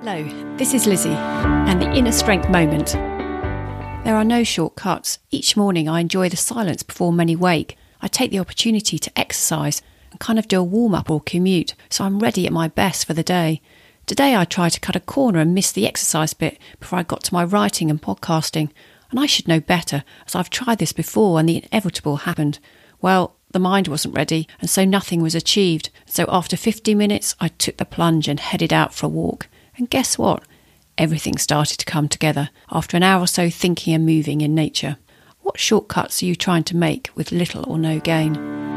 Hello, this is Lizzie and the Inner Strength Moment. There are no shortcuts. Each morning I enjoy the silence before many wake. I take the opportunity to exercise and kind of do a warm up or commute so I'm ready at my best for the day. Today I tried to cut a corner and missed the exercise bit before I got to my writing and podcasting. And I should know better, as I've tried this before and the inevitable happened. Well, the mind wasn't ready, and so nothing was achieved. So after 50 minutes, I took the plunge and headed out for a walk. And guess what? Everything started to come together after an hour or so thinking and moving in nature. What shortcuts are you trying to make with little or no gain?